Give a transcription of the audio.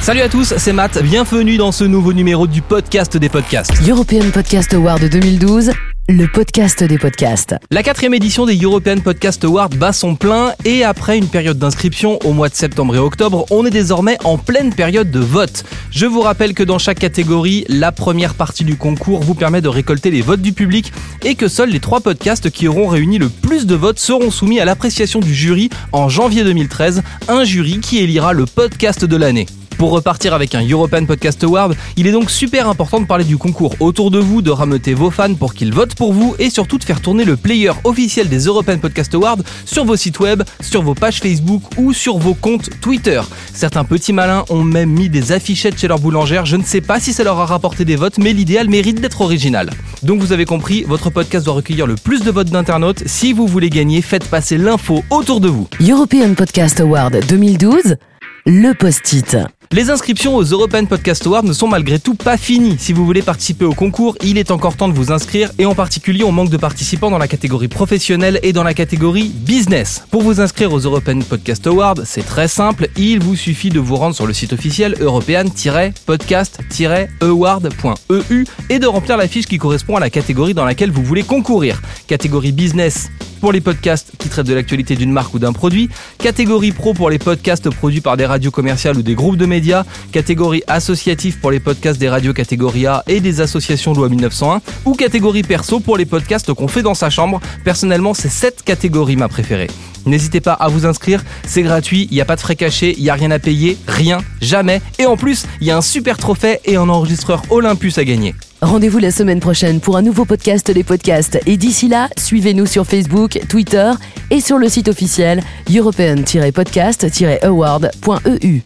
Salut à tous, c'est Matt, bienvenue dans ce nouveau numéro du podcast des podcasts. European Podcast Award 2012, le podcast des podcasts. La quatrième édition des European Podcast Awards bat son plein et après une période d'inscription au mois de septembre et octobre, on est désormais en pleine période de vote. Je vous rappelle que dans chaque catégorie, la première partie du concours vous permet de récolter les votes du public et que seuls les trois podcasts qui auront réuni le plus de votes seront soumis à l'appréciation du jury en janvier 2013, un jury qui élira le podcast de l'année. Pour repartir avec un European Podcast Award, il est donc super important de parler du concours autour de vous, de rameuter vos fans pour qu'ils votent pour vous et surtout de faire tourner le player officiel des European Podcast Awards sur vos sites web, sur vos pages Facebook ou sur vos comptes Twitter. Certains petits malins ont même mis des affichettes chez leur boulangère, je ne sais pas si ça leur a rapporté des votes, mais l'idéal mérite d'être original. Donc vous avez compris, votre podcast doit recueillir le plus de votes d'internautes. Si vous voulez gagner, faites passer l'info autour de vous. European Podcast Award 2012, le post-it. Les inscriptions aux European Podcast Awards ne sont malgré tout pas finies. Si vous voulez participer au concours, il est encore temps de vous inscrire et en particulier on manque de participants dans la catégorie professionnelle et dans la catégorie business. Pour vous inscrire aux European Podcast Awards, c'est très simple, il vous suffit de vous rendre sur le site officiel european-podcast-award.eu et de remplir la fiche qui correspond à la catégorie dans laquelle vous voulez concourir. Catégorie business pour les podcasts qui traitent de l'actualité d'une marque ou d'un produit, catégorie pro pour les podcasts produits par des radios commerciales ou des groupes de médias, catégorie associative pour les podcasts des radios catégorie A et des associations loi 1901, ou catégorie perso pour les podcasts qu'on fait dans sa chambre. Personnellement, c'est cette catégorie ma préférée. N'hésitez pas à vous inscrire, c'est gratuit, il n'y a pas de frais cachés, il n'y a rien à payer, rien, jamais. Et en plus, il y a un super trophée et un enregistreur Olympus à gagner. Rendez-vous la semaine prochaine pour un nouveau podcast des podcasts. Et d'ici là, suivez-nous sur Facebook, Twitter et sur le site officiel european-podcast-award.eu.